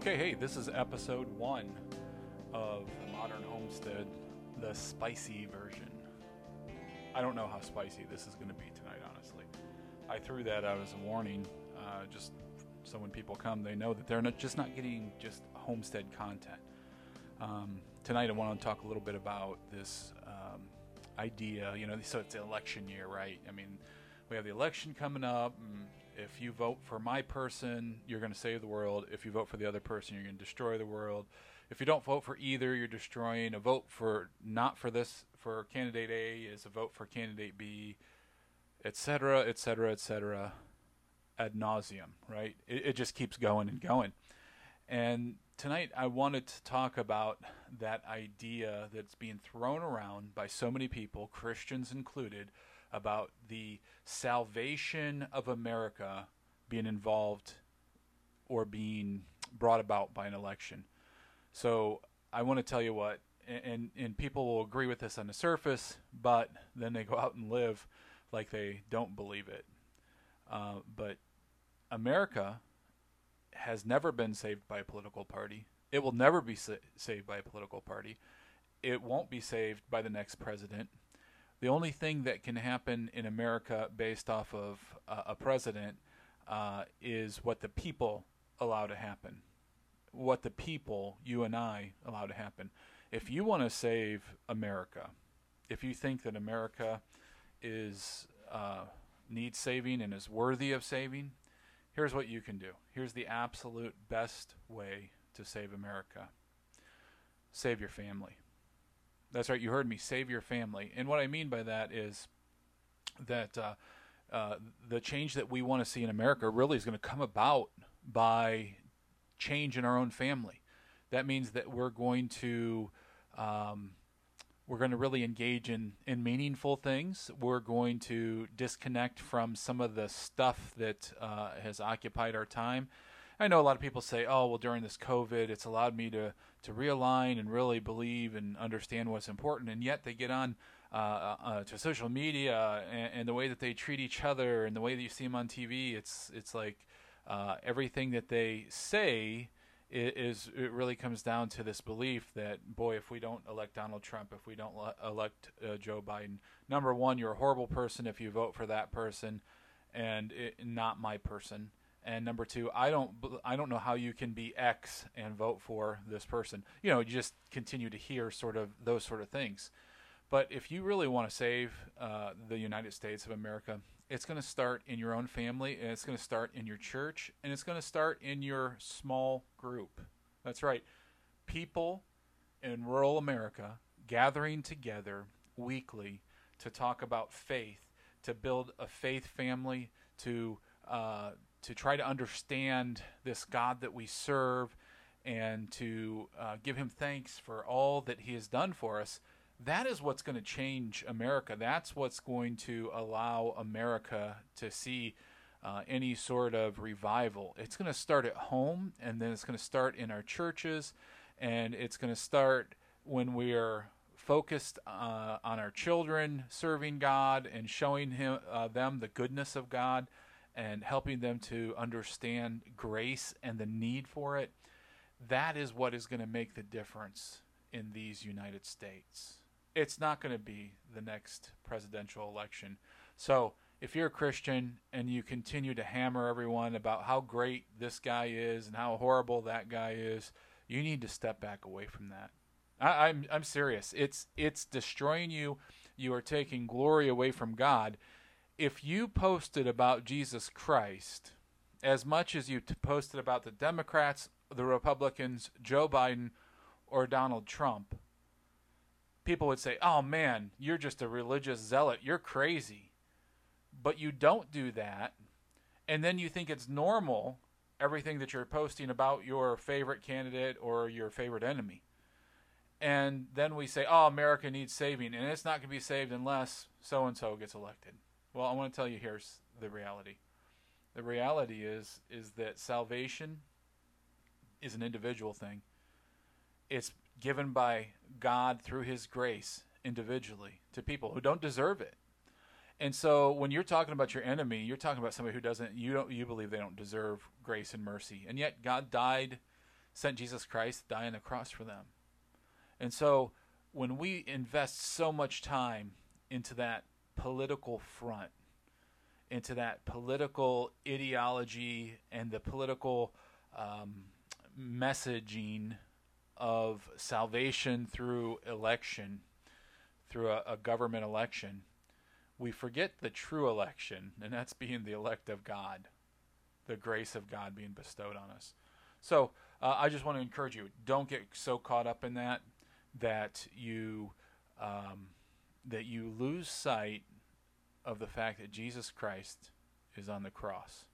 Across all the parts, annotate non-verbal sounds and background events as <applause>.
Okay, hey, this is episode one of the Modern Homestead, the spicy version. I don't know how spicy this is going to be tonight, honestly. I threw that out as a warning, uh, just so when people come, they know that they're not just not getting just homestead content. Um, tonight, I want to talk a little bit about this um, idea. You know, so it's election year, right? I mean, we have the election coming up. And if you vote for my person, you're going to save the world. If you vote for the other person, you're going to destroy the world. If you don't vote for either, you're destroying. A vote for not for this for candidate A is a vote for candidate B, etc., etc., etc. Ad nauseum, right? It, it just keeps going and going. And tonight, I wanted to talk about that idea that's being thrown around by so many people, Christians included, about the salvation of America being involved or being brought about by an election. So I want to tell you what, and and people will agree with this on the surface, but then they go out and live like they don't believe it. Uh, but America has never been saved by a political party. It will never be sa- saved by a political party. It won't be saved by the next president the only thing that can happen in America based off of uh, a president uh, is what the people allow to happen. What the people, you and I, allow to happen. If you want to save America, if you think that America is uh, needs saving and is worthy of saving, here's what you can do. Here's the absolute best way to save America. Save your family. That's right. You heard me. Save your family. And what I mean by that is that uh, uh, the change that we want to see in America really is going to come about by change in our own family. That means that we're going to um, we're going to really engage in in meaningful things. We're going to disconnect from some of the stuff that uh, has occupied our time I know a lot of people say, "Oh, well, during this COVID, it's allowed me to to realign and really believe and understand what's important." And yet, they get on uh, uh, uh to social media and, and, the way that they treat each other and the way that you see them on TV. It's it's like uh, everything that they say is it really comes down to this belief that boy, if we don't elect Donald Trump, if we don't elect uh, Joe Biden, number one, you're a horrible person if you vote for that person, and it, not my person and number two i don't i don't know how you can be x and vote for this person. You know you just continue to hear sort of those sort of things. But if you really want to save uh, the united states of america it's going to start in your own family and it's going to start in your church and it's going to start in your small group. That's right. People in rural america gathering together weekly to talk about faith to build a faith family to uh, to try to understand this God that we serve and to uh, give him thanks for all that he has done for us, that is what's going to change America. That's what's going to allow America to see uh, any sort of revival. It's going to start at home, and then it's going to start in our churches, and it's going to start when we are focused uh, on our children serving God and showing him uh, them the goodness of God and helping them to understand grace and the need for it, that is what is going to make the difference in these United States. It's not going to be the next presidential election. So, if you're a Christian and you continue to hammer everyone about how great this guy is and how horrible that guy is, you need to step back away from that. I, I'm I'm serious. It's it's destroying you. You are taking glory away from God if you posted about Jesus Christ as much as you posted about the Democrats, the Republicans, Joe Biden, or Donald Trump, people would say, oh man, you're just a religious zealot. You're crazy. But you don't do that. And then you think it's normal, everything that you're posting about your favorite candidate or your favorite enemy. And then we say, oh, America needs saving. And it's not going to be saved unless so and so gets elected. Well, I want to tell you here's the reality. The reality is is that salvation is an individual thing. It's given by God through his grace individually to people who don't deserve it. And so when you're talking about your enemy, you're talking about somebody who doesn't you don't you believe they don't deserve grace and mercy. And yet God died sent Jesus Christ to die on the cross for them. And so when we invest so much time into that political front, into that political ideology and the political um, messaging of salvation through election, through a, a government election, we forget the true election, and that's being the elect of God, the grace of God being bestowed on us. So uh, I just want to encourage you: don't get so caught up in that that you um, that you lose sight of the fact that Jesus Christ is on the cross.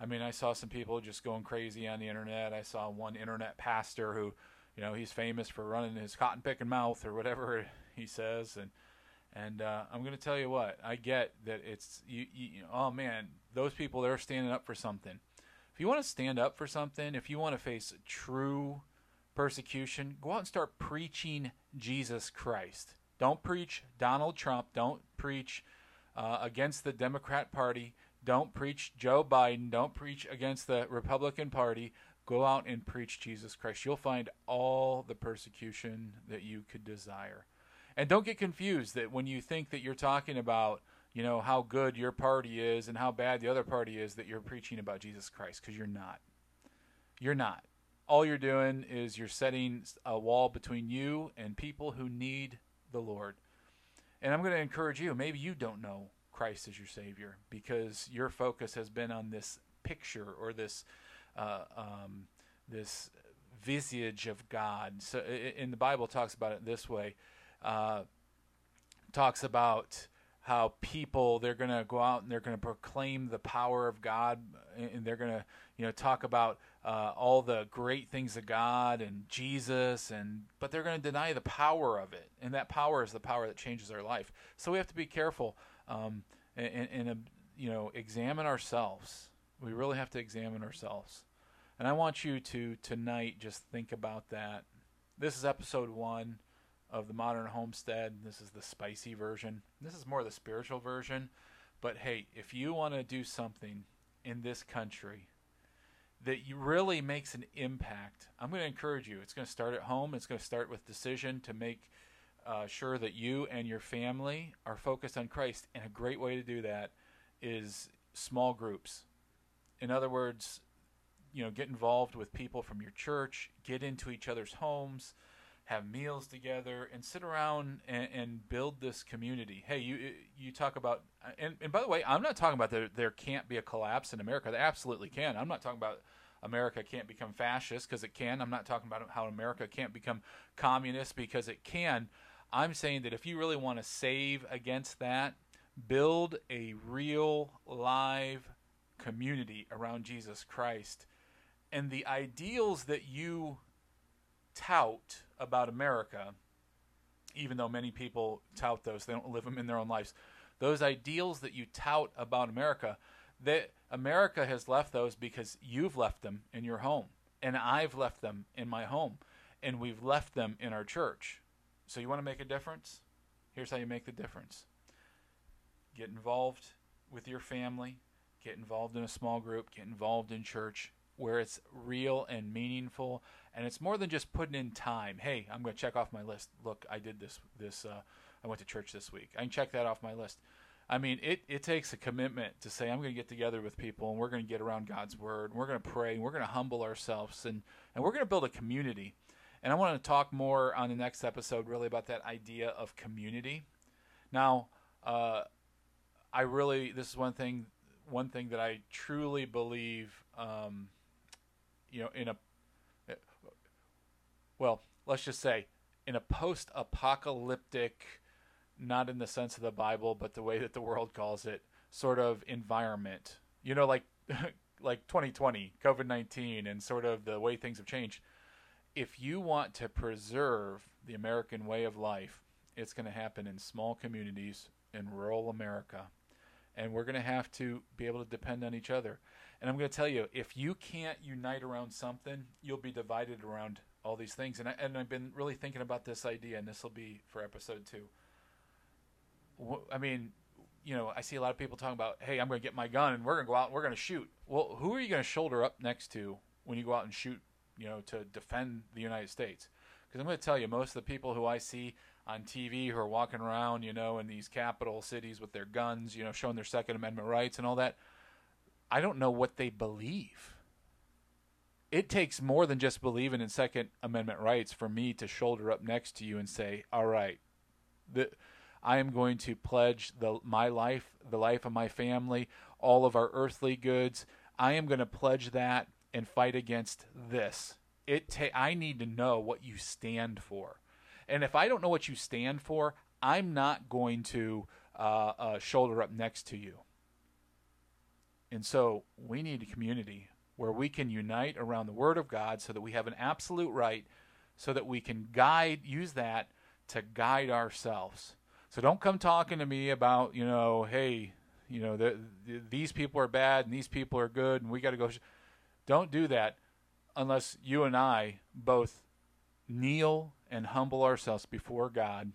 I mean, I saw some people just going crazy on the internet. I saw one internet pastor who, you know, he's famous for running his cotton picking mouth or whatever <laughs> he says, and and uh, I'm going to tell you what I get that it's you, you, oh man, those people they're standing up for something. If you want to stand up for something, if you want to face true persecution, go out and start preaching Jesus Christ. Don't preach Donald Trump. Don't preach uh, against the Democrat Party. Don't preach Joe Biden. Don't preach against the Republican Party. Go out and preach Jesus Christ. You'll find all the persecution that you could desire. And don't get confused that when you think that you're talking about, you know, how good your party is and how bad the other party is, that you're preaching about Jesus Christ, because you're not. You're not. All you're doing is you're setting a wall between you and people who need the Lord. And I'm going to encourage you, maybe you don't know Christ as your Savior because your focus has been on this picture or this uh, um, this visage of God. So in the Bible talks about it this way. Uh, talks about how people they're going to go out and they're going to proclaim the power of God and they're going to you know talk about uh, all the great things of God and Jesus and but they're going to deny the power of it. And that power is the power that changes our life. So we have to be careful um, and, and uh, you know examine ourselves. We really have to examine ourselves. And I want you to tonight just think about that. This is episode one of the modern homestead. This is the spicy version. This is more the spiritual version. But hey, if you want to do something in this country that really makes an impact, I'm going to encourage you. It's going to start at home. It's going to start with decision to make uh, sure that you and your family are focused on Christ. And a great way to do that is small groups. In other words, you know, get involved with people from your church, get into each other's homes have meals together, and sit around and, and, build this community. Hey, you you talk about, and, and by the way, I'm not talking about that there can't be a collapse in America. There absolutely can. I'm not talking about America can't become fascist because it can. I'm not talking about how America can't become communist because it can. I'm saying that if you really want to save against that, build a real live community around Jesus Christ. And the ideals that you tout about America, even though many people tout those, they don't live them in their own lives. Those ideals that you tout about America, that America has left those because you've left them in your home, and I've left them in my home, and we've left them in our church. So you want to make a difference? Here's how you make the difference. Get involved with your family, get involved in a small group, get involved in church, where it's real and meaningful and it's more than just putting in time. Hey i'm going to check off my list. Look i did this this uh, i went to church this week. I can check that off my list. I mean it, it takes a commitment to say i'm going to get together with people and we're going to get around god's word and we're going to pray and we're going to humble ourselves and, and we're going to build a community. And i want to talk more on the next episode really about that idea of community. Now uh, i really this is one thing one thing that i truly believe um, you know, in a eh, well, let's just say in a post-apocalyptic, not in the sense of the Bible, but the way that the world calls it, sort of environment. You know, like <laughs> like 2020, COVID 19, and sort of the way things have changed. If you want to preserve the American way of life, it's going to happen in small communities in rural America. And we're going to have to be able to depend on each other. And I'm going to tell you, if you can't unite around something, you'll be divided around all these things. And, I, and I've been really thinking about this idea, and this will be for episode two. I mean, you know, I see a lot of people talking about, hey, I'm going to get my gun and we're going to go out and we're going to shoot. Well, who are you going to shoulder up next to when you go out and shoot, you know, to defend the United States. Because I'm going to tell you, most of the people who I see on TV who are walking around, you know, in these capital cities with their guns, you know, showing their Second Amendment rights and all that, I don't know what they believe. It takes more than just believing in Second Amendment rights for me to shoulder up next to you and say, "All right, the, I am going to pledge the my life, the life of my family, all of our earthly goods. I am going to pledge that and fight against this." It ta- I need to know what you stand for, and if I don't know what you stand for, I'm not going to uh, uh, shoulder up next to you. And so we need a community where we can unite around the Word of God so that we have an absolute right, so that we can guide, use that to guide ourselves. So don't come talking to me about, you know, hey, you know, the, the, these people are bad and these people are good and we got to go. Don't do that unless you and I both kneel and humble ourselves before God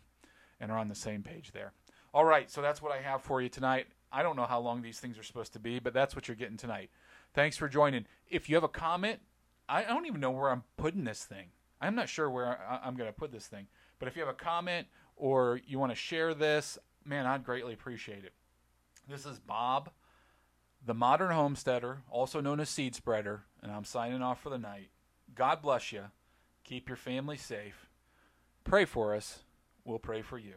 and are on the same page there. All right, so that's what I have for you tonight. I don't know how long these things are supposed to be, but that's what you're getting tonight. Thanks for joining. If you have a comment, I don't even know where I'm putting this thing. I'm not sure where I'm going to put this thing. But if you have a comment or you want to share this, man, I'd greatly appreciate it. This is Bob, the modern homesteader, also known as seed spreader, and I'm signing off for the night. God bless you. Keep your family safe. Pray for us. We'll pray for you.